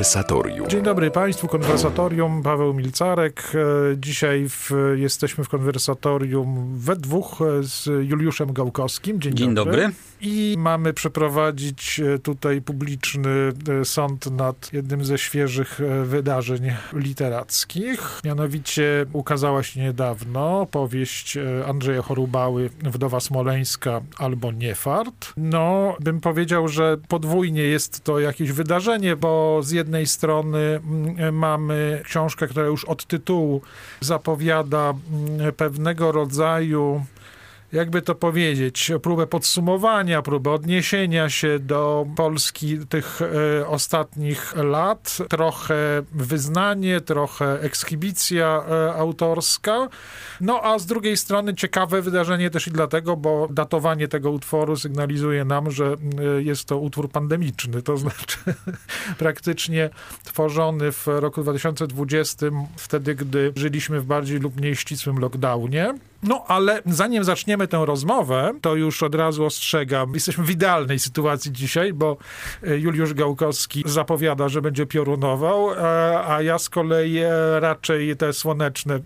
Konwersatorium. Dzień dobry Państwu, Konwersatorium, Paweł Milcarek. E, Dzisiaj w, jesteśmy w Konwersatorium we dwóch e, z Juliuszem Gałkowskim. Dzień, Dzień dobry. I mamy przeprowadzić e, tutaj publiczny sąd nad jednym ze świeżych wydarzeń literackich. Mianowicie ukazała się niedawno powieść Andrzeja Chorubały Wdowa Smoleńska albo Niefart. No, bym powiedział, że podwójnie jest to jakieś wydarzenie, bo z jednej strony mm, mamy książkę, która już od tytułu zapowiada mm, pewnego rodzaju jakby to powiedzieć, próbę podsumowania, próbę odniesienia się do Polski tych e, ostatnich lat, trochę wyznanie, trochę ekshibicja e, autorska. No a z drugiej strony ciekawe wydarzenie też i dlatego, bo datowanie tego utworu sygnalizuje nam, że e, jest to utwór pandemiczny, to znaczy praktycznie tworzony w roku 2020, wtedy gdy żyliśmy w bardziej lub mniej ścisłym lockdownie. No, ale zanim zaczniemy tę rozmowę, to już od razu ostrzegam, jesteśmy w idealnej sytuacji dzisiaj, bo e, Juliusz Gałkowski zapowiada, że będzie piorunował, e, a ja z kolei e, raczej te słoneczne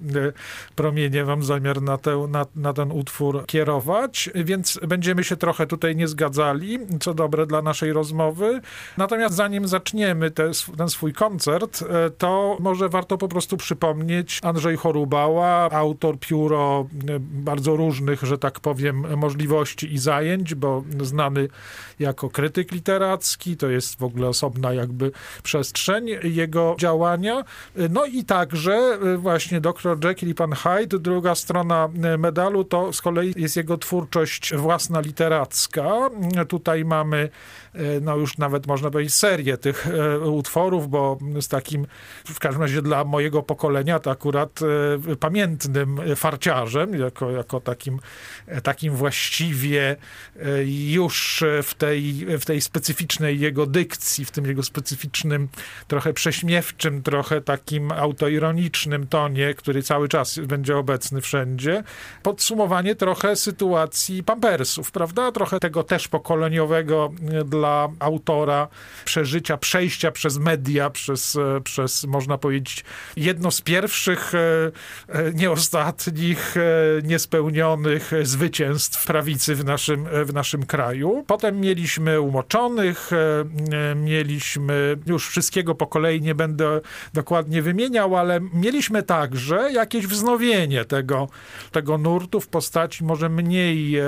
promienie mam zamiar na, na, na ten utwór kierować, więc będziemy się trochę tutaj nie zgadzali, co dobre dla naszej rozmowy. Natomiast zanim zaczniemy te, ten swój koncert, to może warto po prostu przypomnieć Andrzej Chorubała, autor pióro bardzo różnych, że tak powiem, możliwości i zajęć, bo znany jako krytyk literacki, to jest w ogóle osobna jakby przestrzeń jego działania. No i także właśnie dr Jekyll i pan Hyde, druga strona medalu, to z kolei jest jego twórczość własna literacka. Tutaj mamy no już nawet można powiedzieć serię tych utworów, bo z takim w każdym razie dla mojego pokolenia to akurat pamiętnym farciarzem, jako, jako takim, takim właściwie już w tej, w tej specyficznej jego dykcji, w tym jego specyficznym, trochę prześmiewczym, trochę takim autoironicznym tonie, który cały czas będzie obecny wszędzie, podsumowanie trochę sytuacji pampersów, prawda? Trochę tego też pokoleniowego dla autora przeżycia, przejścia przez media, przez, przez można powiedzieć, jedno z pierwszych, nie ostatnich, niespełnionych zwycięstw prawicy w naszym, w naszym kraju. Potem mieliśmy umoczonych, mieliśmy już wszystkiego po kolei nie będę dokładnie wymieniał, ale mieliśmy także jakieś wznowienie tego, tego nurtu w postaci może mniej e,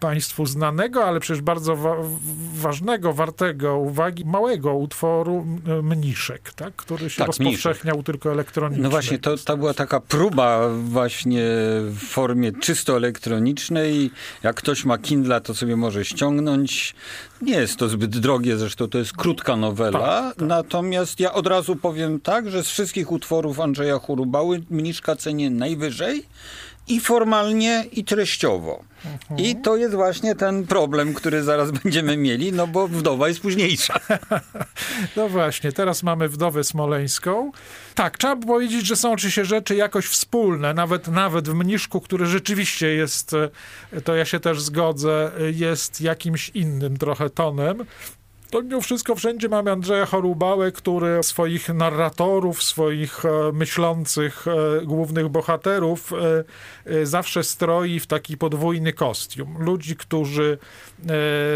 państwu znanego, ale przecież bardzo wa ważnego, wartego uwagi, małego utworu Mniszek, tak? który się tak, rozpowszechniał mniszek. tylko elektronicznie. No właśnie, to, to była taka próba właśnie w formie czysto elektronicznej. Jak ktoś ma Kindle, to sobie może ściągnąć. Nie jest to zbyt drogie, zresztą to jest krótka nowela. Tak, tak. Natomiast ja od razu powiem tak, że z wszystkich utworów Andrzeja Churubały Mniszka cenię najwyżej i formalnie, i treściowo. Mhm. I to jest właśnie ten problem, który zaraz będziemy mieli, no bo wdowa jest późniejsza. No właśnie, teraz mamy wdowę smoleńską. Tak, trzeba powiedzieć, że są oczywiście rzeczy jakoś wspólne, nawet, nawet w Mniszku, który rzeczywiście jest, to ja się też zgodzę, jest jakimś innym trochę tonem. To mimo wszystko wszędzie mamy Andrzeja Chorubałę, który swoich narratorów, swoich e, myślących e, głównych bohaterów e, zawsze stroi w taki podwójny kostium. Ludzi, którzy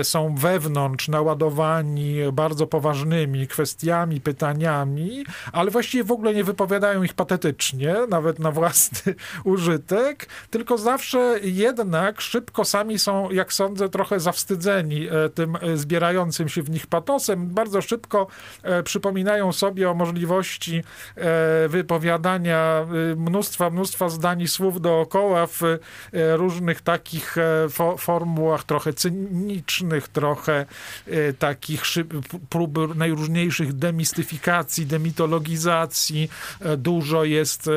są wewnątrz naładowani bardzo poważnymi kwestiami, pytaniami, ale właściwie w ogóle nie wypowiadają ich patetycznie, nawet na własny użytek, tylko zawsze jednak szybko sami są, jak sądzę, trochę zawstydzeni tym zbierającym się w nich ich patosem, bardzo szybko e, przypominają sobie o możliwości e, wypowiadania e, mnóstwa, mnóstwa zdań i słów dookoła w różnych takich formułach trochę cynicznych, trochę takich prób najróżniejszych demistyfikacji, demitologizacji. Dużo jest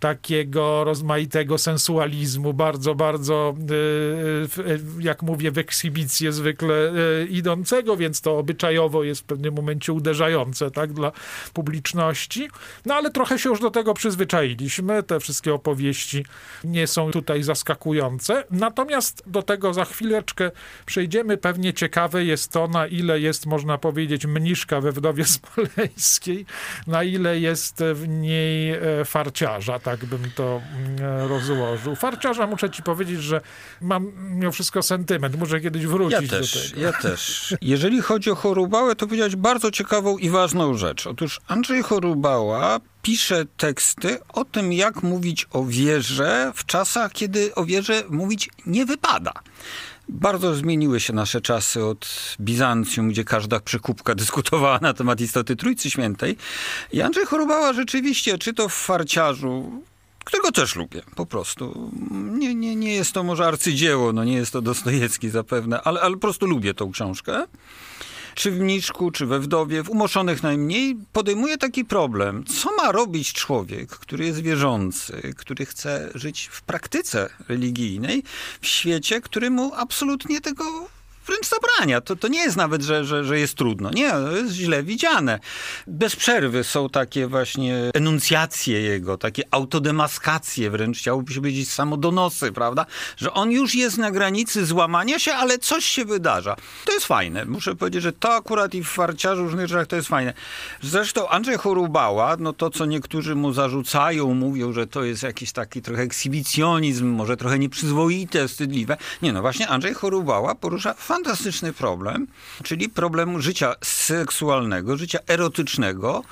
takiego rozmaitego sensualizmu, bardzo, bardzo, jak mówię, w ekshibicję zwykle idącego, więc to obyczajowo jest w pewnym momencie uderzające, tak, dla publiczności. No ale trochę się już do tego przyzwyczailiśmy. Te wszystkie opowieści nie są tutaj zaskakujące. Natomiast do tego za chwileczkę przejdziemy. Pewnie ciekawe jest to, na ile jest, można powiedzieć, mniszka we wdowie smoleńskiej, na ile jest w niej e, farciarza, tak bym to mm, rozłożył. Farciarza muszę ci powiedzieć, że mam mimo wszystko sentyment. Muszę kiedyś wrócić ja też, do tego. Ja też. Jeżeli chodzi o Chorubałę, to powiedziałeś bardzo ciekawą i ważną rzecz. Otóż Andrzej Chorubała pisze teksty o tym, jak mówić o wierze w czasach, kiedy o wierze mówić nie wypada. Bardzo zmieniły się nasze czasy od Bizancjum, gdzie każda przykupka dyskutowała na temat istoty Trójcy Świętej. I Andrzej Chorobała rzeczywiście, czy to w farciarzu, którego też lubię, po prostu. Nie, nie, nie jest to może arcydzieło, no nie jest to Dostojewski zapewne, ale, ale po prostu lubię tą książkę czy w Mniszku, czy we Wdowie, w Umoszonych najmniej, podejmuje taki problem. Co ma robić człowiek, który jest wierzący, który chce żyć w praktyce religijnej, w świecie, który mu absolutnie tego wręcz zabrania. To, to nie jest nawet, że, że, że jest trudno. Nie, to jest źle widziane. Bez przerwy są takie właśnie enuncjacje jego, takie autodemaskacje, wręcz chciałoby się powiedzieć samodonosy, prawda? Że on już jest na granicy złamania się, ale coś się wydarza. To jest fajne. Muszę powiedzieć, że to akurat i w farciarzu różnych rzeczach to jest fajne. Zresztą Andrzej Chorubała, no to co niektórzy mu zarzucają, mówią, że to jest jakiś taki trochę ekshibicjonizm, może trochę nieprzyzwoite, wstydliwe. Nie, no właśnie Andrzej Chorubała porusza fantastyczny problem, czyli problem życia seksualnego, życia erotycznego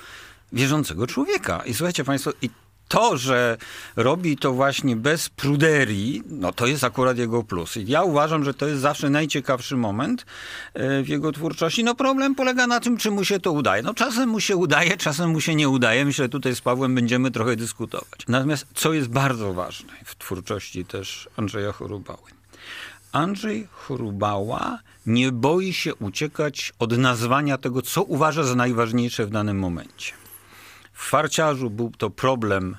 wierzącego człowieka. I słuchajcie Państwo, i to, że robi to właśnie bez pruderii, no to jest akurat jego plus. I ja uważam, że to jest zawsze najciekawszy moment e, w jego twórczości. No problem polega na tym, czy mu się to udaje. No czasem mu się udaje, czasem mu się nie udaje. Myślę, tutaj z Pawłem będziemy trochę dyskutować. Natomiast co jest bardzo ważne w twórczości też Andrzeja Chorubały. Andrzej Chorubała nie boi się uciekać od nazwania tego, co uważa za najważniejsze w danym momencie. W farciarzu był to problem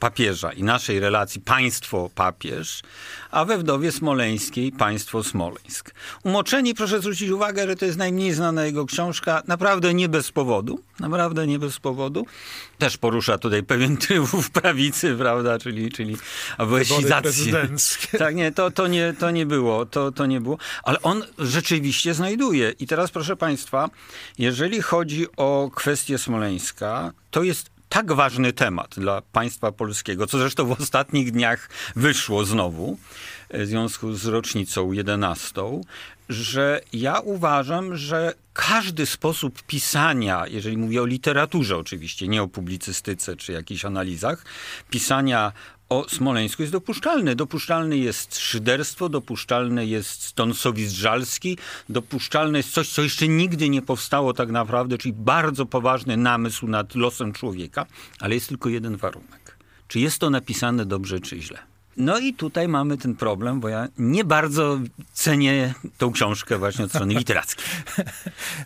papieża i naszej relacji państwo-papież, a we Wdowie Smoleńskiej państwo Smoleńsk. Umoczeni, proszę zwrócić uwagę, że to jest najmniej znana jego książka, naprawdę nie bez powodu, naprawdę nie bez powodu. Też porusza tutaj pewien trybów prawicy, prawda, czyli, czyli aweścizację. Tak, nie, to, to, nie, to nie było, to, to nie było, ale on rzeczywiście znajduje. I teraz proszę państwa, jeżeli chodzi o kwestię Smoleńska, to jest tak ważny temat dla państwa polskiego, co zresztą w ostatnich dniach wyszło znowu e, w związku z rocznicą 11, że ja uważam, że każdy sposób pisania, jeżeli mówię o literaturze oczywiście, nie o publicystyce czy jakichś analizach, pisania o Smoleńsku jest dopuszczalny. Dopuszczalny jest szyderstwo, dopuszczalny jest stonsowizm żalski, dopuszczalne jest coś, co jeszcze nigdy nie powstało tak naprawdę, czyli bardzo poważny namysł nad losem człowieka, ale jest tylko jeden warunek. Czy jest to napisane dobrze, czy źle? No i tutaj mamy ten problem, bo ja nie bardzo cenię tą książkę właśnie od strony literackiej.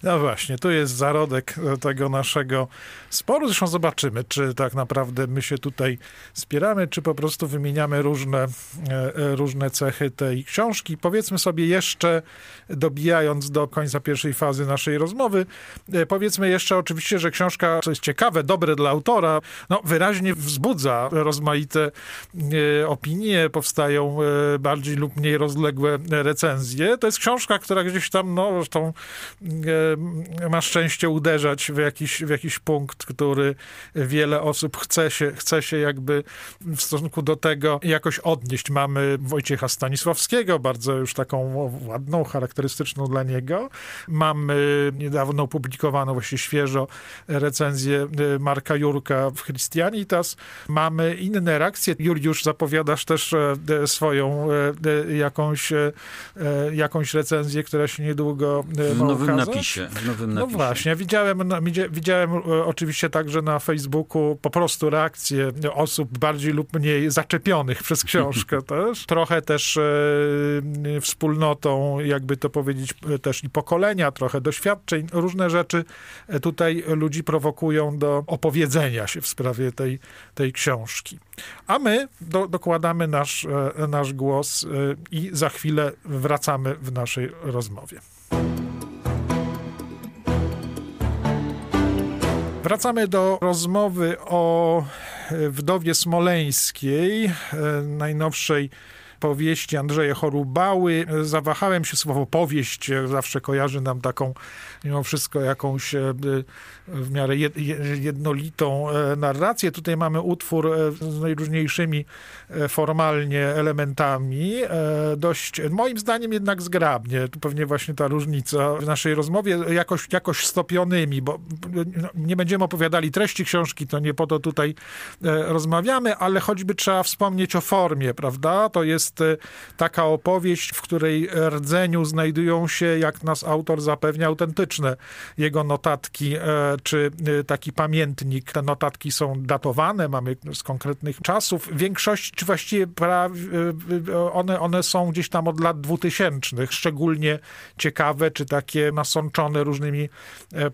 No właśnie, tu jest zarodek tego naszego sporu. Zresztą zobaczymy, czy tak naprawdę my się tutaj spieramy, czy po prostu wymieniamy różne, e, e, różne cechy tej książki. Powiedzmy sobie jeszcze, dobijając do końca pierwszej fazy naszej rozmowy, e, powiedzmy jeszcze oczywiście, że książka, co jest ciekawe, dobre dla autora, no wyraźnie wzbudza rozmaite opinie, opinie, powstają e, bardziej lub mniej rozległe recenzje. To jest książka, która gdzieś tam, no zresztą e, ma szczęście uderzać w jakiś, w jakiś punkt, który wiele osób chce się, chce się jakby w stosunku do tego jakoś odnieść. Mamy Wojciecha Stanisławskiego, bardzo już taką ładną, charakterystyczną dla niego. Mamy niedawno opublikowaną, właśnie świeżo, recenzję e, Marka Jurka w Christianitas. Mamy inne reakcje. Juliusz, zapowiadasz też e, swoją e, jakąś, e, jakąś recenzję, która się niedługo w ma nowym napisie. W nowym no napisie. No właśnie, widziałem, widziałem oczywiście także na Facebooku po prostu reakcje osób bardziej lub mniej zaczepionych przez książkę też. Trochę też wspólnotą, jakby to powiedzieć, też i pokolenia, trochę doświadczeń, różne rzeczy tutaj ludzi prowokują do opowiedzenia się w sprawie tej, tej książki. A my do, dokładamy nasz, e, nasz głos e, i za chwilę wracamy w naszej rozmowie. Wracamy do rozmowy o e, wdowie smoleńskiej, najnowszej powieści Andrzeja Chorubały. Zawahałem się słowo powieść, zawsze kojarzy nam taką mimo wszystko jakąś e, w miarę jednolitą e, narrację. Tutaj mamy utwór e, z najróżniejszymi formalnie elementami, dość moim zdaniem jednak zgrabnie. Tu pewnie właśnie ta różnica w naszej rozmowie jakoś, jakoś stopionymi, bo no, nie będziemy opowiadali treści książki, to nie po to tutaj rozmawiamy, ale choćby trzeba wspomnieć o formie, prawda? To jest taka opowieść, w której rdzeniu znajdują się, jak nas autor zapewnia, autentyczne jego notatki, e, czy e, taki pamiętnik. Te notatki są datowane, mamy z konkretnych czasów. Większość, czy właściwie e, one, one są gdzieś tam od lat dwutysięcznych. Szczególnie ciekawe, czy takie nasączone różnymi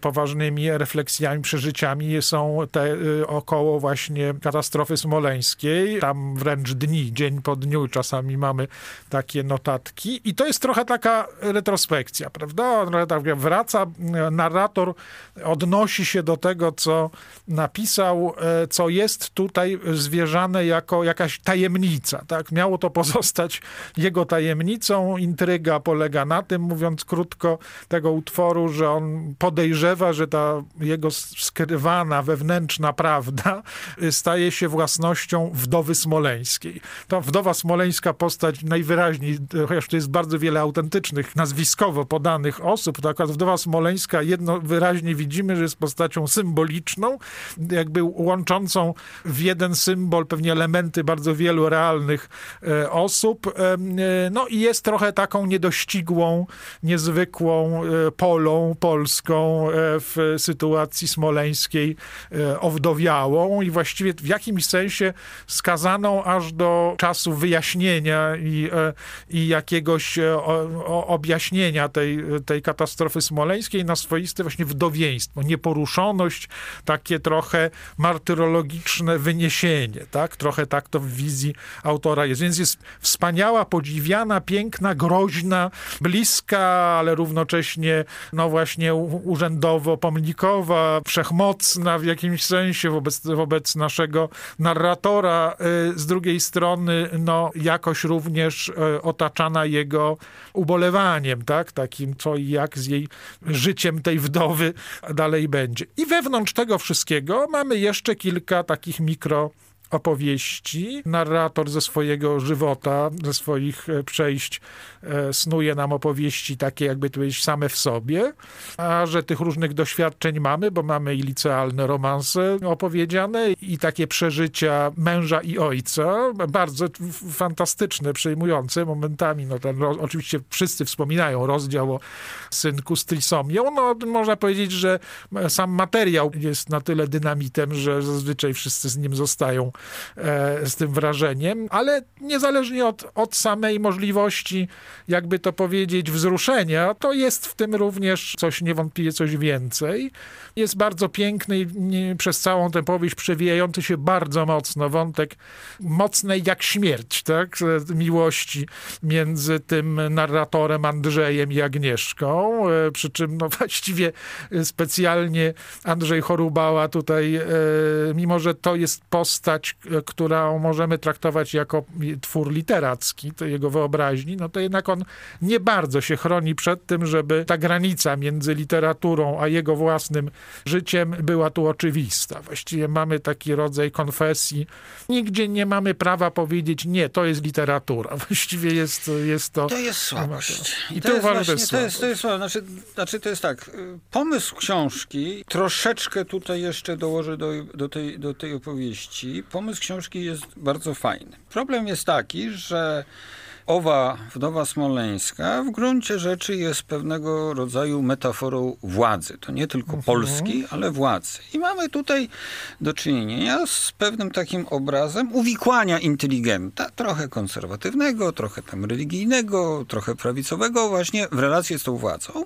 poważnymi refleksjami, przeżyciami są te około właśnie katastrofy smoleńskiej. Tam wręcz dni, dzień po dniu czasami mamy takie notatki. I to jest trochę taka retrospekcja, prawda? Tak wraca narrator odnosi się do tego, co napisał, e, co jest tutaj zwierzane jako jakaś tajemnica. Tak? Miało to pozostać jego tajemnicą. Intryga polega na tym, mówiąc krótko, tego utworu, że on podejrzewa, że ta jego skrywana wewnętrzna prawda staje się własnością wdowy smoleńskiej. Ta wdowa smoleńska postać najwyraźniej, chociaż tu jest bardzo wiele autentycznych, nazwiskowo podanych osób, to akurat wdowa smoleńska jedno wyraźnie widzimy, że jest postacią symboliczną, jakby łączącą w jeden symbol pewnie elementy bardzo wielu realnych e, osób. E, no i jest trochę taką niedościgłą, niezwykłą e, polą polską w sytuacji smoleńskiej owdowiałą i właściwie w jakimś sensie skazaną aż do czasu wyjaśnienia i, i jakiegoś objaśnienia tej, tej katastrofy smoleńskiej na swoiste właśnie wdowieństwo, nieporuszoność, takie trochę martyrologiczne wyniesienie, tak? Trochę tak to w wizji autora jest. Więc jest wspaniała, podziwiana, piękna, groźna, bliska, ale równocześnie, no właśnie urzędowo pomnikowa, wszechmocna w jakimś sensie wobec, wobec naszego narratora. Y, z drugiej strony, no jakoś również y, otaczana jego ubolewaniem, tak? Takim co i jak z jej życiem tej wdowy dalej będzie. I wewnątrz tego wszystkiego mamy jeszcze kilka takich mikro opowieści. Narrator ze swojego żywota, ze swoich e, przejść e, snuje nam opowieści takie jakby to powiedzieć same w sobie, a że tych różnych doświadczeń mamy, bo mamy i licealne romanse opowiedziane i takie przeżycia męża i ojca, bardzo fantastyczne, przejmujące momentami. No ten, oczywiście wszyscy wspominają rozdział o synku z trisomią. No można powiedzieć, że sam materiał jest na tyle dynamitem, że zazwyczaj wszyscy z nim zostają E, z tym wrażeniem, ale niezależnie od, od samej możliwości, jakby to powiedzieć, wzruszenia, to jest w tym również coś niewątpliwie coś więcej. Jest bardzo piękny i przez całą tę powieść przewijający się bardzo mocno wątek mocnej jak śmierć, tak? Miłości między tym narratorem Andrzejem i Agnieszką, e, przy czym no właściwie specjalnie Andrzej Chorubała tutaj, e, mimo że to jest postać, którą możemy traktować jako twór literacki, to jego wyobraźni, no to jednak on nie bardzo się chroni przed tym, żeby ta granica między literaturą a jego własnym życiem była tu oczywista. Właściwie mamy taki rodzaj konfesji. Nigdzie nie mamy prawa powiedzieć, nie, to jest literatura. Właściwie jest, jest to... To jest słabość. I to, to, jest właśnie, to, jest, to, jest, to jest Znaczy, znaczy, to jest tak, pomysł książki, troszeczkę tutaj jeszcze dołożę do, do, tej, do tej opowieści, pomysł książki jest bardzo fajny. Problem jest taki, że owa wdowa smoleńska w gruncie rzeczy jest pewnego rodzaju metaforą władzy. To nie tylko mhm. Polski, ale władzy. I mamy tutaj do czynienia z pewnym takim obrazem uwikłania inteligenta, trochę konserwatywnego, trochę tam religijnego, trochę prawicowego właśnie w relację z tą władzą.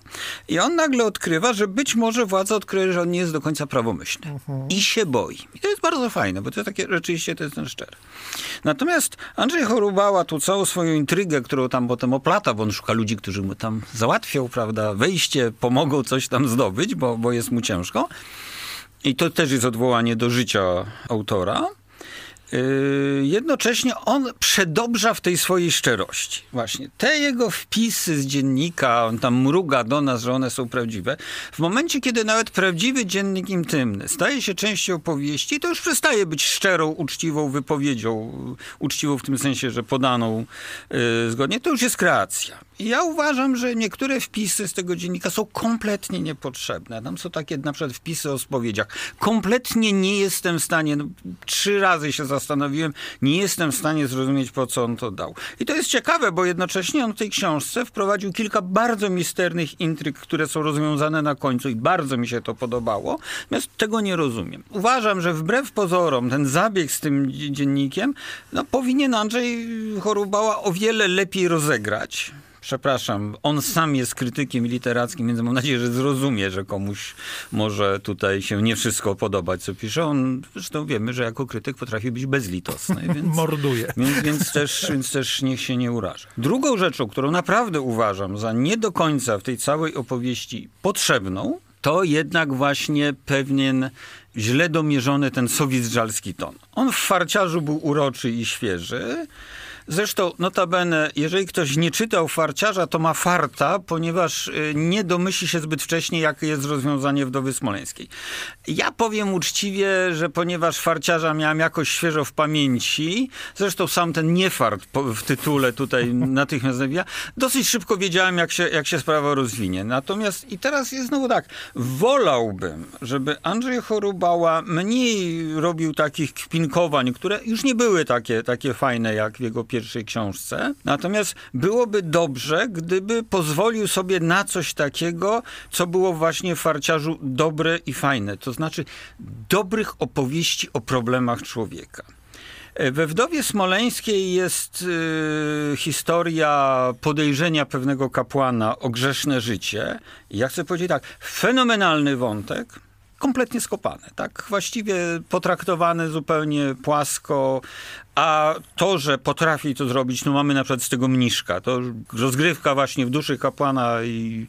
I on nagle odkrywa, że być może władza odkryje, że on nie jest do końca prawomyślny. Mhm. I się boi. I to jest bardzo fajne, bo to jest takie, rzeczywiście to jest ten szczery. Natomiast Andrzej Chorubała tu całą swoją intrygę, którą tam potem oplata, bo on szuka ludzi, którzy mu tam załatwią, prawda, wejście, pomogą coś tam zdobyć, bo, bo jest mu ciężko. I to też jest odwołanie do życia autora, jednocześnie on przedobrza w tej swojej szczerości. Właśnie te jego wpisy z dziennika, on tam mruga do nas, że one są prawdziwe. W momencie, kiedy nawet prawdziwy dziennik intymny staje się częścią opowieści, to już przestaje być szczerą, uczciwą wypowiedzią, uczciwą w tym sensie, że podaną yy, zgodnie, to już jest kreacja. Ja uważam, że niektóre wpisy z tego dziennika są kompletnie niepotrzebne. Tam są takie na przykład wpisy o spowiedziach. Kompletnie nie jestem w stanie, no, trzy razy się zastanowiłem, nie jestem w stanie zrozumieć, po co on to dał. I to jest ciekawe, bo jednocześnie on w tej książce wprowadził kilka bardzo misternych intryg, które są rozwiązane na końcu i bardzo mi się to podobało. Natomiast tego nie rozumiem. Uważam, że wbrew pozorom ten zabieg z tym dziennikiem no, powinien Andrzej Chorubała o wiele lepiej rozegrać przepraszam, on sam jest krytykiem literackim, więc mam nadzieję, że zrozumie, że komuś może tutaj się nie wszystko podobać, co pisze. On, zresztą wiemy, że jako krytyk potrafi być bezlitosny. Więc, Morduje. Więc, więc, też, więc też niech się nie uraża. Drugą rzeczą, którą naprawdę uważam za nie do końca w tej całej opowieści potrzebną, to jednak właśnie pewien źle domierzony ten sowiecjalski ton. On w farciarzu był uroczy i świeży, Zresztą, notabene, jeżeli ktoś nie czytał farciarza, to ma farta, ponieważ y, nie domyśli się zbyt wcześnie, jakie jest rozwiązanie wdowy smoleńskiej. Ja powiem uczciwie, że ponieważ farciarza miałem jakoś świeżo w pamięci, zresztą sam ten niefart w tytule tutaj natychmiast zawija, dosyć szybko wiedziałem, jak się, jak się sprawa rozwinie. Natomiast i teraz jest znowu tak, wolałbym, żeby Andrzej Chorubała mniej robił takich kpinkowań, które już nie były takie, takie fajne, jak w jego pierwszej książce. Natomiast byłoby dobrze, gdyby pozwolił sobie na coś takiego, co było właśnie w farciarzu dobre i fajne. To znaczy dobrych opowieści o problemach człowieka. We Wdowie Smoleńskiej jest y, historia podejrzenia pewnego kapłana o grzeszne życie. I ja chcę powiedzieć tak, fenomenalny wątek, kompletnie skopany, tak? Właściwie potraktowany zupełnie płasko, a to, że potrafi to zrobić, no mamy na przykład z tego mniszka. To rozgrywka właśnie w duszy kapłana i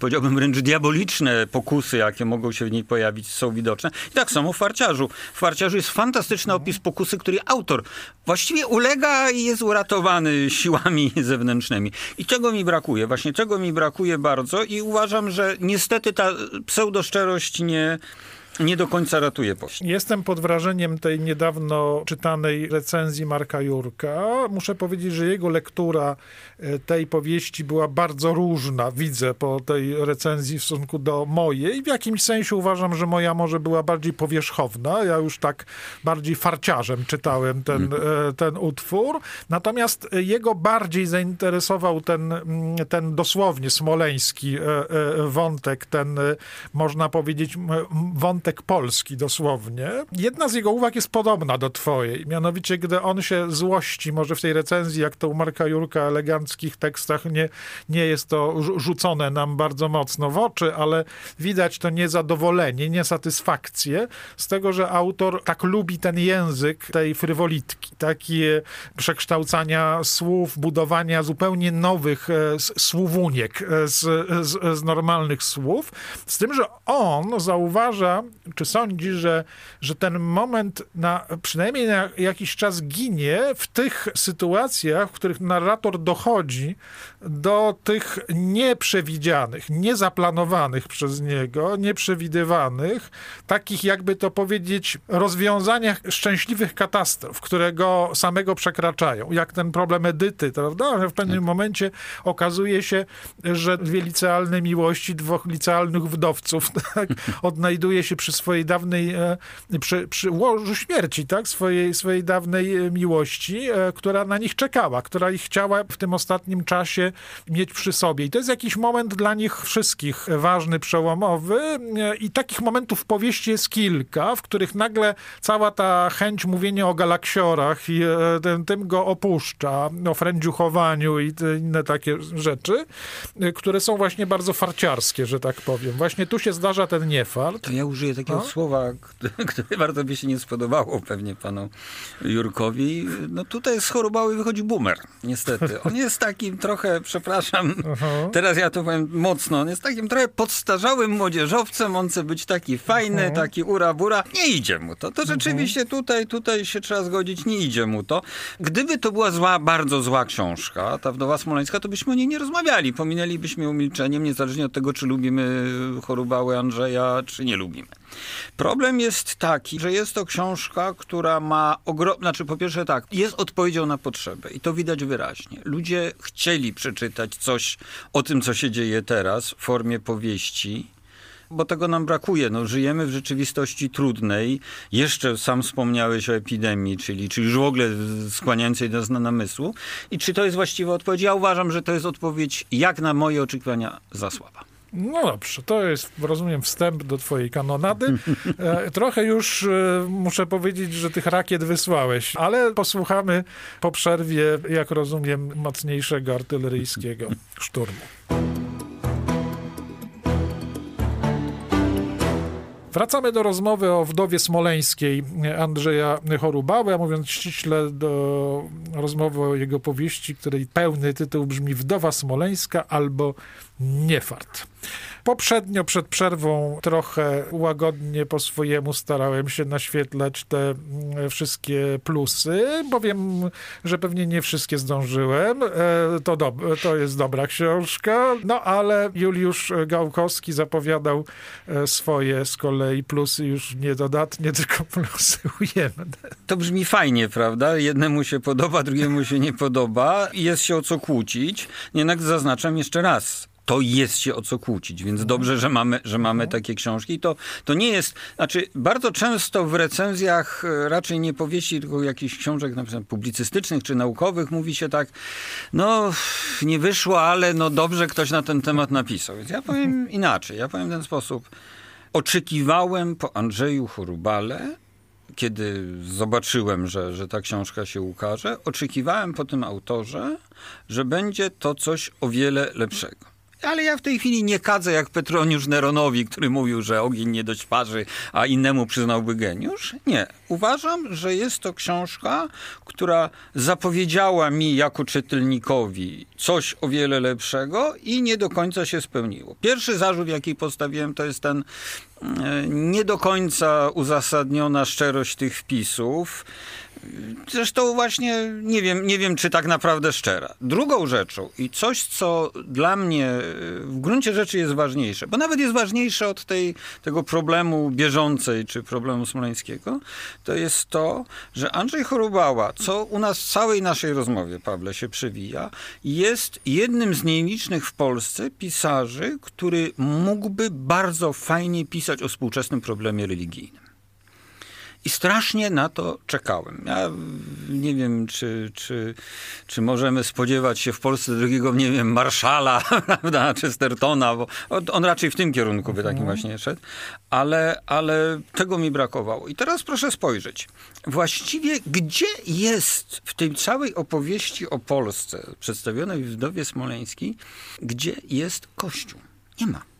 powiedziałbym wręcz diaboliczne pokusy, jakie mogą się w niej pojawić, są widoczne. I tak samo w Farciarzu. W Farciarzu jest fantastyczny opis pokusy, który autor właściwie ulega i jest uratowany siłami zewnętrznymi. I czego mi brakuje? Właśnie czego mi brakuje bardzo i uważam, że niestety ta pseudoszczerość nie nie do końca ratuje post. Jestem pod wrażeniem tej niedawno czytanej recenzji Marka Jurka. Muszę powiedzieć, że jego lektura e, tej powieści była bardzo różna, widzę po tej recenzji w stosunku do mojej. W jakimś sensie uważam, że moja może była bardziej powierzchowna. Ja już tak bardziej farciarzem czytałem ten, mhm. e, ten utwór. Natomiast jego bardziej zainteresował ten, mm, ten dosłownie smoleński e, wątek, ten można powiedzieć wątek wątek polski dosłownie. Jedna z jego uwag jest podobna do twojej, mianowicie gdy on się złości, może w tej recenzji, jak to u Marka Jurka, eleganckich tekstach, nie, nie jest to rzucone nam bardzo mocno w oczy, ale widać to niezadowolenie, niesatysfakcję z tego, że autor tak lubi ten język tej frywolitki, takie przekształcania słów, budowania zupełnie nowych e, słowuniek e, z, z, z normalnych słów, z tym, że on zauważa czy sądzi, że, że ten moment na, przynajmniej na jakiś czas ginie w tych sytuacjach, w których narrator dochodzi do tych nieprzewidzianych, niezaplanowanych przez niego, nieprzewidywanych, takich jakby to powiedzieć, rozwiązaniach szczęśliwych katastrof, które go samego przekraczają. Jak ten problem Edyty, prawda? W pewnym tak. momencie okazuje się, że dwie licealne miłości dwóch licealnych wdowców tak, odnajduje się przy swojej dawnej, e, przy, przy łożu śmierci, tak? Swojej, swojej dawnej e, miłości, e, która na nich czekała, która ich chciała w tym ostatnim czasie mieć przy sobie. I to jest jakiś moment dla nich wszystkich ważny, przełomowy i takich momentów w powieści jest kilka, w których nagle cała ta chęć mówienia o galaksiorach i tym, tym go opuszcza, o frędziuchowaniu i inne takie rzeczy, które są właśnie bardzo farciarskie, że tak powiem. Właśnie tu się zdarza ten niefart. To ja użyję takiego no? słowa, które, bardzo by się nie spodobało pewnie panu Jurkowi. No tutaj z chorobały wychodzi boomer, niestety. On jest takim trochę, przepraszam, teraz ja to powiem mocno, on jest takim trochę podstarzałym młodzieżowcem, on chce być taki fajny, taki ura-bura. Nie idzie mu to. To rzeczywiście tutaj, tutaj się trzeba zgodzić, nie idzie mu to. Gdyby to była zła, bardzo zła książka, ta Wdowa Smoleńska, to byśmy o niej nie rozmawiali. Pominęlibyśmy umilczeniem, niezależnie od tego, czy lubimy chorobały Andrzeja, czy nie lubimy. Problem jest taki, że jest to książka, która ma ogromne, znaczy po pierwsze tak, jest odpowiedzią na potrzebę i to widać wyraźnie. Ludzie chcieli przeczytać coś o tym, co się dzieje teraz w formie powieści, bo tego nam brakuje. No, żyjemy w rzeczywistości trudnej. Jeszcze sam wspomniałeś o epidemii, czyli, czyli już w ogóle skłaniającej nas na namysłu. I czy to jest właściwa odpowiedź? Ja uważam, że to jest odpowiedź, jak na moje oczekiwania, za słaba. No dobrze, to jest, rozumiem, wstęp do twojej kanonady. E, trochę już e, muszę powiedzieć, że tych rakiet wysłałeś, ale posłuchamy po przerwie, jak rozumiem, mocniejszego artyleryjskiego szturmu. Wracamy do rozmowy o wdowie smoleńskiej Andrzeja Chorubały, a mówiąc ściśle do rozmowy o jego powieści, której pełny tytuł brzmi Wdowa Smoleńska albo Niefart. Poprzednio, przed przerwą, trochę łagodnie po swojemu starałem się naświetlać te mm, wszystkie plusy, bo wiem, że pewnie nie wszystkie zdążyłem. E, to, do, to jest dobra książka, no ale Juliusz Gałkowski zapowiadał e, swoje z kolei plusy już nie dodatnie, tylko plusy ujemne. To brzmi fajnie, prawda? Jednemu się podoba, drugiemu się nie podoba. Jest się o co kłócić. Jednak zaznaczam jeszcze raz to jest się o co kłócić, więc dobrze, że mamy, że mamy mhm. takie książki. I to, to nie jest, znaczy bardzo często w recenzjach e, raczej nie powieści, tylko jakichś książek na przykład publicystycznych czy naukowych mówi się tak, no nie wyszło, ale no dobrze ktoś na ten temat napisał. Więc ja powiem inaczej, ja powiem w ten sposób. Oczekiwałem po Andrzeju Chorubale, kiedy zobaczyłem, że, że ta książka się ukaże, oczekiwałem po tym autorze, że będzie to coś o wiele lepszego. Ale ja w tej chwili nie kadzę jak Petroniusz Neronowi, który mówił, że ogień nie dość parzy, a innemu przyznałby geniusz. Nie. Uważam, że jest to książka, która zapowiedziała mi jako czytelnikowi coś o wiele lepszego i nie do końca się spełniło. Pierwszy zarzut, jaki postawiłem, to jest ten e, nie do końca uzasadniona szczerość tych wpisów. Zresztą właśnie nie wiem, nie wiem, czy tak naprawdę szczera. Drugą rzeczą i coś, co dla mnie w gruncie rzeczy jest ważniejsze, bo nawet jest ważniejsze od tej, tego problemu bieżącej czy problemu smoleńskiego, to jest to, że Andrzej Chorobała, co u nas w całej naszej rozmowie, Pawle, się przewija, jest jednym z nielicznych w Polsce pisarzy, który mógłby bardzo fajnie pisać o współczesnym problemie religijnym. I strasznie na to czekałem. Ja nie wiem, czy, czy, czy możemy spodziewać się w Polsce drugiego, nie wiem, Marszala, prawda, Chestertona, bo on raczej w tym kierunku by takim mhm. właśnie szedł, ale, ale tego mi brakowało. I teraz proszę spojrzeć. Właściwie gdzie jest w tej całej opowieści o Polsce przedstawionej w Wdowie Smoleńskiej, gdzie jest Kościół? Nie ma.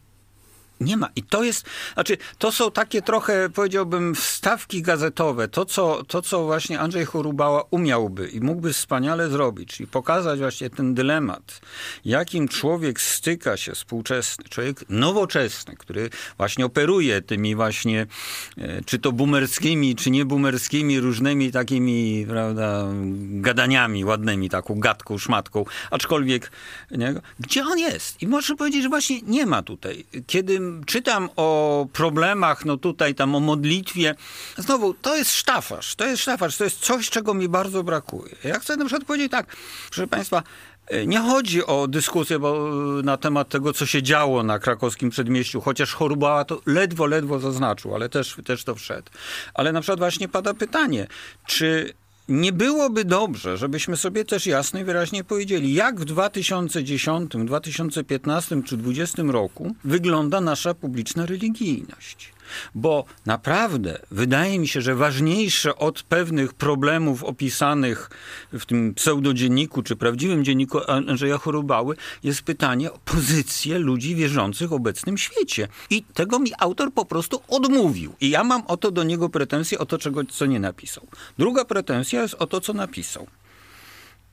Nie ma. I to jest, znaczy, to są takie trochę, powiedziałbym, wstawki gazetowe. To co, to, co właśnie Andrzej Chorubała umiałby i mógłby wspaniale zrobić, czyli pokazać właśnie ten dylemat, jakim człowiek styka się, współczesny, człowiek nowoczesny, który właśnie operuje tymi właśnie, e, czy to boomerskimi, czy nie boomerskimi, różnymi takimi, prawda, gadaniami ładnymi, taką gadką, szmatką, aczkolwiek, nie? gdzie on jest? I można powiedzieć, że właśnie nie ma tutaj. Kiedy czytam o problemach, no tutaj tam o modlitwie, znowu, to jest sztafasz, to jest sztafasz, to jest coś, czego mi bardzo brakuje. Ja chcę na przykład powiedzieć tak, proszę Państwa, e, nie chodzi o dyskusję bo, e, na temat tego, co się działo na krakowskim przedmieściu, chociaż Chorubała to ledwo, ledwo zaznaczył, ale też, też to wszedł. Ale na przykład właśnie pada pytanie, czy nie byłoby dobrze, żebyśmy sobie też jasno i wyraźnie powiedzieli, jak w 2010, 2015 czy 2020 roku wygląda nasza publiczna religijność. Bo naprawdę wydaje mi się, że ważniejsze od pewnych problemów opisanych w tym pseudodzienniku czy prawdziwym dzienniku Andrzeja Chorubały jest pytanie o pozycję ludzi wierzących w obecnym świecie. I tego mi autor po prostu odmówił. I ja mam o to do niego pretensje, o to, czego, co nie napisał. Druga pretensja jest o to, co napisał.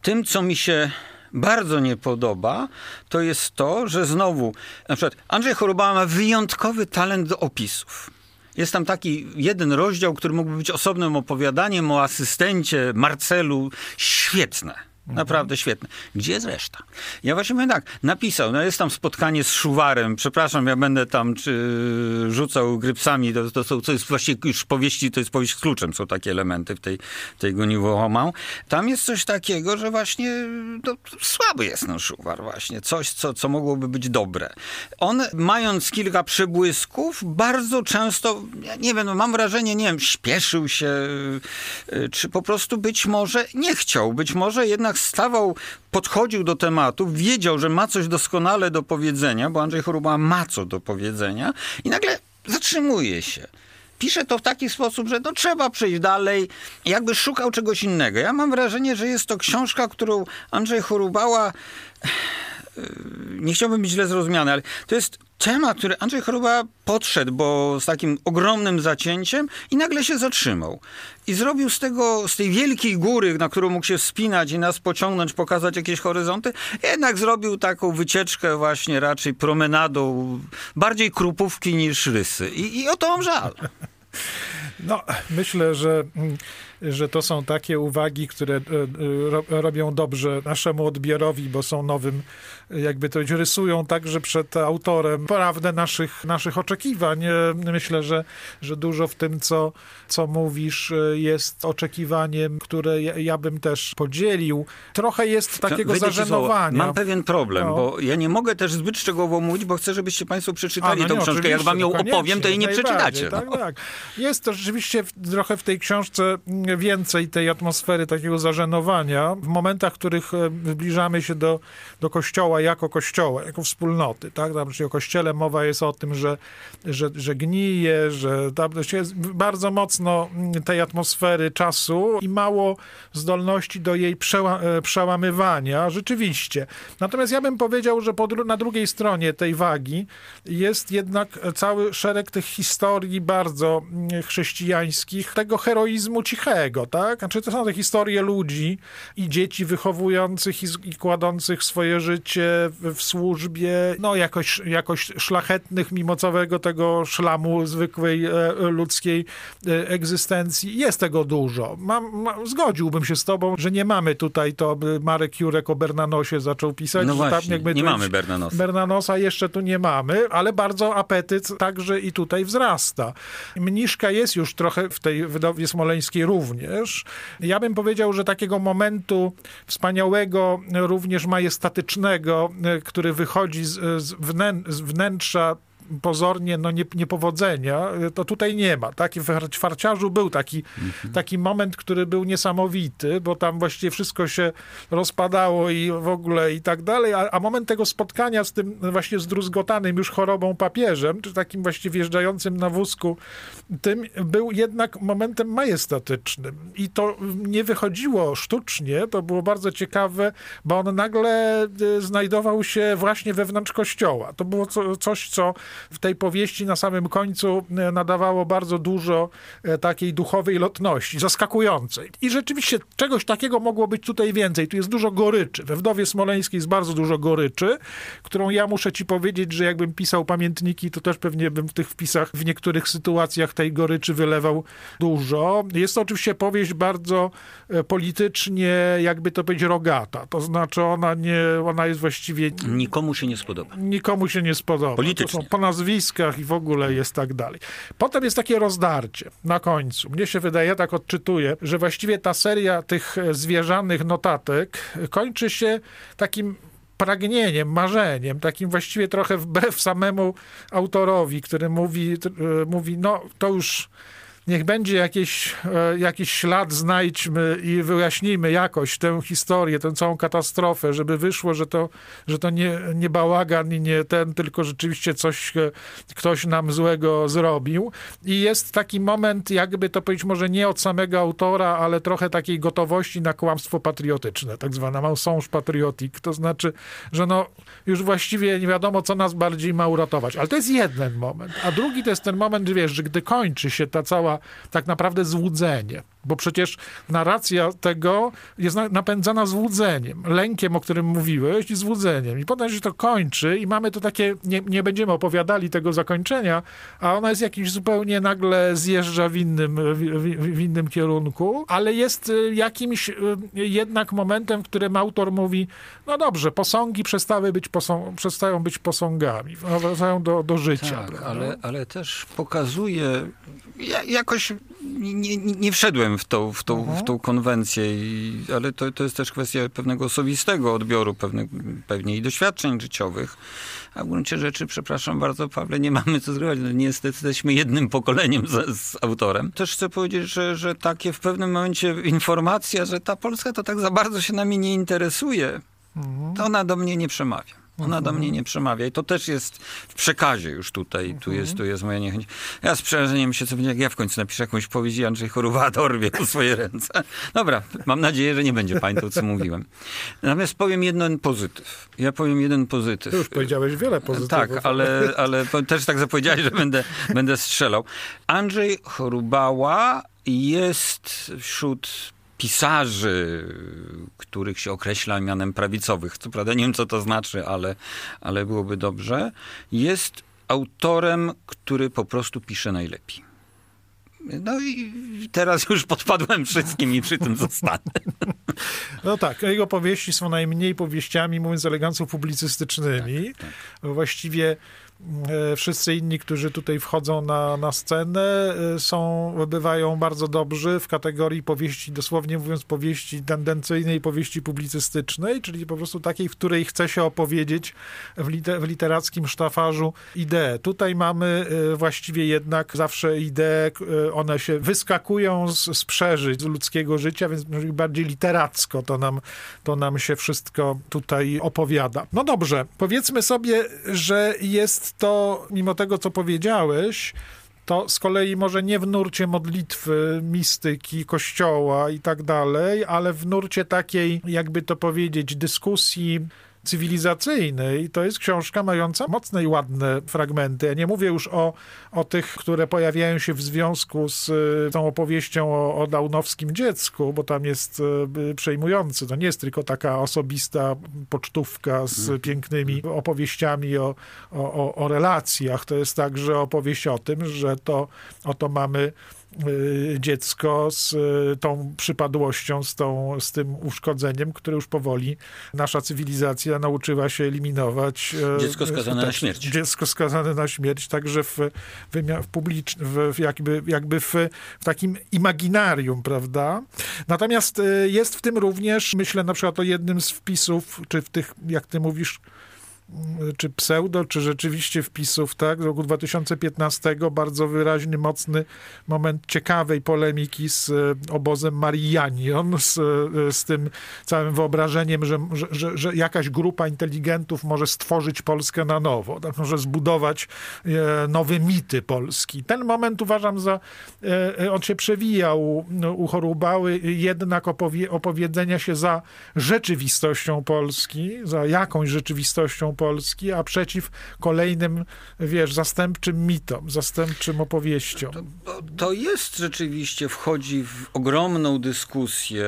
Tym, co mi się bardzo nie podoba, to jest to, że znowu, na przykład Andrzej Choroba ma wyjątkowy talent do opisów. Jest tam taki jeden rozdział, który mógłby być osobnym opowiadaniem o asystencie Marcelu. Świetne. Naprawdę świetne. Gdzie jest reszta? Ja właśnie mówię tak, napisał, no jest tam spotkanie z Szuwarem, przepraszam, ja będę tam czy, rzucał grypsami, to, to, są, to jest właściwie już powieści, to jest powieść z kluczem, są takie elementy w tej, tej Goniwohomał. Tam jest coś takiego, że właśnie no, słaby jest ten Szuwar właśnie, coś, co, co mogłoby być dobre. On, mając kilka przebłysków, bardzo często, ja nie wiem, no, mam wrażenie, nie wiem, śpieszył się, y, czy po prostu być może nie chciał, być może jednak jednak stawał, podchodził do tematu, wiedział, że ma coś doskonale do powiedzenia, bo Andrzej Choruba ma co do powiedzenia i nagle zatrzymuje się pisze to w taki sposób, że no trzeba przejść dalej, jakby szukał czegoś innego. Ja mam wrażenie, że jest to książka, którą Andrzej Chorubała nie chciałbym być źle zrozumiany, ale to jest temat, który Andrzej Choroba podszedł, bo z takim ogromnym zacięciem i nagle się zatrzymał. I zrobił z tego, z tej wielkiej góry, na którą mógł się wspinać i nas pociągnąć, pokazać jakieś horyzonty, jednak zrobił taką wycieczkę właśnie raczej promenadą, bardziej krupówki niż rysy. I, i o to mam żal. No, myślę, że że to są takie uwagi, które e, e, robią dobrze naszemu odbiorowi, bo są nowym, jakby to rysują także przed autorem prawdę naszych, naszych oczekiwań. E, myślę, że, że dużo w tym, co, co mówisz, jest oczekiwaniem, które ja, bym też podzielił. Trochę jest takiego zażenowania. Mam pewien problem, no. bo ja nie mogę też zbyt szczegółowo mówić, bo chcę, żebyście państwo przeczytali A, no tę książkę. Jak wam ją opowiem, to jej nie przeczytacie. Tak, no. tak. Jest to rzeczywiście trochę w tej książce więcej tej atmosfery takiego zażenowania w momentach, w których e, zbliżamy się do, do kościoła jako kościoła, jako wspólnoty. Tak? Tam, czyli o kościele mowa jest o tym, że, że, że gnije, że tam jest bardzo mocno mm, tej atmosfery czasu i mało zdolności do jej przeła, e, przełamywania, rzeczywiście. Natomiast ja bym powiedział, że po, na drugiej stronie tej wagi jest jednak cały szereg tych historii bardzo mm, chrześcijańskich, tego heroizmu cichego, tak? Znaczy to są te historie ludzi i dzieci wychowujących i, i kładących swoje życie w, w, służbie, no jakoś, jakoś szlachetnych, mimo całego tego szlamu zwykłej e, ludzkiej e, egzystencji. Jest tego dużo. Mam, zgodziłbym się z tobą, że nie mamy tutaj to, by Marek Jurek o Bernanosie zaczął pisać. No właśnie, tam nie mamy Bernanosa. Bernanosa jeszcze tu nie mamy, ale bardzo apetyt także i tutaj wzrasta. Mniszka jest już trochę w tej wydawie smoleńskiej również, również. Ja bym powiedział, że takiego momentu wspaniałego, również majestatycznego, e, który wychodzi z, z, z wnętrza pozornie no, nie, niepowodzenia, to tutaj nie ma. Taki w Czwarciarzu był taki, mhm. taki moment, który był niesamowity, bo tam właściwie wszystko się rozpadało i w ogóle i tak dalej, a, a moment tego spotkania z tym właśnie zdruzgotanym już chorobą papieżem, czy takim właśnie wjeżdżającym na wózku, tym był jednak momentem majestatycznym. I to nie wychodziło sztucznie, to było bardzo ciekawe, bo on nagle y, znajdował się właśnie wewnątrz kościoła. To było co, coś, co w tej powieści na samym końcu e, nadawało bardzo dużo e, takiej duchowej lotności, zaskakującej. I rzeczywiście czegoś takiego mogło być tutaj więcej. Tu jest dużo goryczy. We Wdowie Smoleńskiej jest bardzo dużo goryczy, którą ja muszę ci powiedzieć, że jakbym pisał pamiętniki, to też pewnie bym w tych wpisach w niektórych sytuacjach tej goryczy wylewał dużo. Jest to oczywiście powieść bardzo e, politycznie, jakby to powiedzieć, rogata. To znaczy ona nie, ona jest właściwie... Nikomu się nie spodoba. Nikomu się nie spodoba. Politycznie nazwiskach i w ogóle jest tak dalej. Potem jest takie rozdarcie na końcu. Mnie się wydaje, tak odczytuję, że właściwie ta seria tych zwierzanych notatek kończy się takim pragnieniem, marzeniem, takim właściwie trochę wbrew samemu autorowi, który mówi, mówi no to już niech będzie jakiś, e, jakiś ślad, znajdźmy i wyjaśnijmy jakoś tę historię, tę całą katastrofę, żeby wyszło, że to, że to nie, nie bałagan i nie ten, tylko rzeczywiście coś, e, ktoś nam złego zrobił. I jest taki moment, jakby to powiedzieć, może nie od samego autora, ale trochę takiej gotowości na kłamstwo patriotyczne, tak zwana mensonge patriotique, to znaczy, że no już właściwie nie wiadomo, co nas bardziej ma uratować. Ale to jest jeden moment. A drugi to jest ten moment, wiesz, że gdy kończy się ta cała tak naprawdę złudzenie, bo przecież narracja tego jest napędzana złudzeniem, lękiem, o którym mówiłeś, i złudzeniem. I potem się to kończy i mamy to takie, nie, nie będziemy opowiadali tego zakończenia, a ona jest jakiś zupełnie nagle zjeżdża w innym, w, w, innym kierunku, ale jest y, jakimś y, jednak momentem, w którym autor mówi, no dobrze, posągi przestały być posą, przestają być posągami, wracają do, do życia. Tak, ale, ale też pokazuje, ja, jakoś nie, nie wszedłem w tą, w tą, w mhm. tą konwencję, i, ale to, to jest też kwestia pewnego osobistego odbioru, pewnych, pewnie i doświadczeń życiowych. A w gruncie rzeczy, przepraszam bardzo, Pawle, nie mamy co zrobić. No, niestety jesteśmy jednym pokoleniem z, z, autorem. Też chcę powiedzieć, że, że takie w pewnym momencie informacja, że ta Polska to tak za bardzo się nami nie interesuje, mhm. to ona do mnie nie przemawia. Ona do mnie nie przemawia i to też jest w przekazie już tutaj, tu jest, tu jest moja niechęć. Ja z przerażeniem się co będzie, jak ja w końcu napiszę jakąś powieść i Andrzej Choruwa dorwie u swoje ręce. Dobra, mam nadzieję, że nie będzie pamiętał, co mówiłem. Natomiast powiem jeden pozytyw. Ja powiem jeden pozytyw. Ty już powiedziałeś wiele pozytywów. Tak, ale, ale też tak zapowiedziałeś, że będę, będę strzelał. Andrzej Chorubała jest wśród pisarzy, których się określa mianem prawicowych, co prawda nie wiem, co to znaczy, ale, ale byłoby dobrze, jest autorem, który po prostu pisze najlepiej. No i teraz już podpadłem wszystkim i przy tym zostanę. No tak, jego powieści są najmniej powieściami, mówiąc elegancko, publicystycznymi. Tak, tak. Właściwie E, wszyscy inni, którzy tutaj wchodzą na, na scenę, e, są, bywają bardzo dobrzy w kategorii powieści, dosłownie mówiąc, powieści tendencyjnej, powieści publicystycznej, czyli po prostu takiej, w której chce się opowiedzieć w, liter, w literackim sztafarzu ideę. Tutaj mamy e, właściwie jednak zawsze idee, one się wyskakują z, z przeżyć, z ludzkiego życia, więc bardziej literacko to nam, to nam się wszystko tutaj opowiada. No dobrze, powiedzmy sobie, że jest to, mimo tego, co powiedziałeś, to z kolei może nie w nurcie modlitwy, mistyki, kościoła i tak dalej, ale w nurcie takiej, jakby to powiedzieć, dyskusji cywilizacyjnej. To jest książka mająca mocne i ładne fragmenty. Ja nie mówię już o, o tych, które pojawiają się w związku z y, tą opowieścią o, o daunowskim dziecku, bo tam jest y, przejmujący. To nie jest tylko taka osobista pocztówka z mhm. pięknymi opowieściami o, o, o relacjach. To jest także opowieść o tym, że to oto mamy dziecko z y, tą przypadłością, z, tą, z tym uszkodzeniem, które już powoli nasza cywilizacja nauczyła się eliminować. Y, dziecko skazane tak, na śmierć. Dziecko skazane na śmierć, także w, w, publicznym, w, jakby, jakby w, w takim imaginarium, prawda? Natomiast jest w tym również, myślę na przykład o jednym z wpisów, czy w tych, jak ty mówisz, czy pseudo, czy rzeczywiście wpisów, tak, z roku 2015, bardzo wyraźny, mocny moment ciekawej polemiki z e, obozem Marianion, z, e, z tym całym wyobrażeniem, że, że, że jakaś grupa inteligentów może stworzyć Polskę na nowo, tak, może zbudować e, nowe mity Polski. Ten moment uważam za, on się przewijał u Chorubały, jednak opowie, opowiedzenia się za rzeczywistością Polski, za jakąś rzeczywistością Polski, a przeciw kolejnym, wiesz, zastępczym mitom, zastępczym opowieściom. To, to jest rzeczywiście, wchodzi w ogromną dyskusję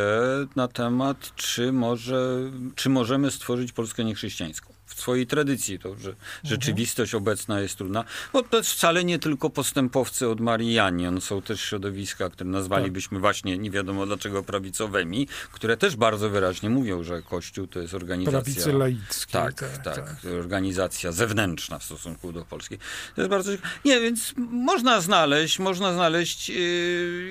na temat, czy, może, czy możemy stworzyć Polskę niechrześcijańską w swojej tradycji, to, że rzeczywistość mhm. obecna jest trudna, bo to jest wcale nie tylko postępowcy od Marianion, są też środowiska, które nazwalibyśmy tak. właśnie nie wiadomo dlaczego prawicowymi, które też bardzo wyraźnie mówią, że Kościół to jest organizacja... Prawicy laickiej. Tak, tak, tak, tak, organizacja zewnętrzna w stosunku do Polski. To jest bardzo... Nie, więc można znaleźć, można znaleźć yy,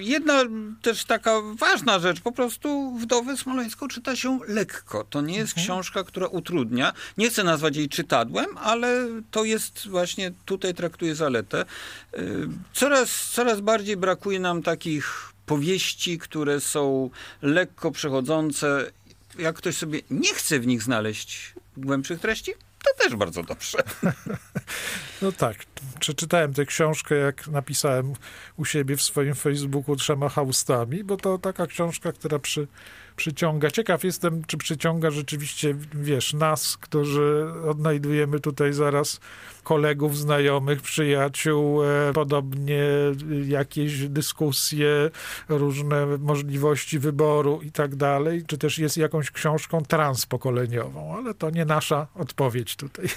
jedna też taka ważna rzecz, po prostu Wdowę Smoleńską czyta się lekko. To nie jest mhm. książka, która utrudnia. Nie chcę nazwać jej czytadłem, ale to jest właśnie, tutaj traktuję zaletę. Y, Coraz, coraz bardziej brakuje nam takich powieści, które są lekko przechodzące. Jak ktoś sobie nie chce w nich znaleźć głębszych treści, to też bardzo dobrze. No tak, przeczytałem tę książkę, jak napisałem u siebie w swoim Facebooku trzema haustami, bo to taka książka, która przy, przyciąga. Ciekaw jestem, czy przyciąga rzeczywiście, wiesz, nas, którzy odnajdujemy tutaj zaraz kolegów, znajomych, przyjaciół, e, podobnie jakieś dyskusje, różne możliwości wyboru i tak dalej, czy też jest jakąś książką transpokoleniową, ale to nie nasza odpowiedź tutaj.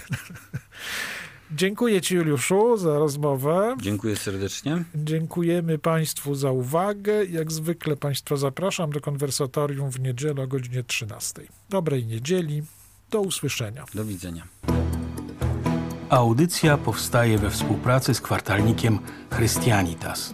Dziękuję Ci, Juliuszu, za rozmowę. Dziękuję serdecznie. Dziękujemy Państwu za uwagę. Jak zwykle Państwa zapraszam do konwersatorium w niedzielę o godzinie 13. Dobrej niedzieli. Do usłyszenia. Do widzenia. Audycja powstaje we współpracy z kwartalnikiem Christianitas.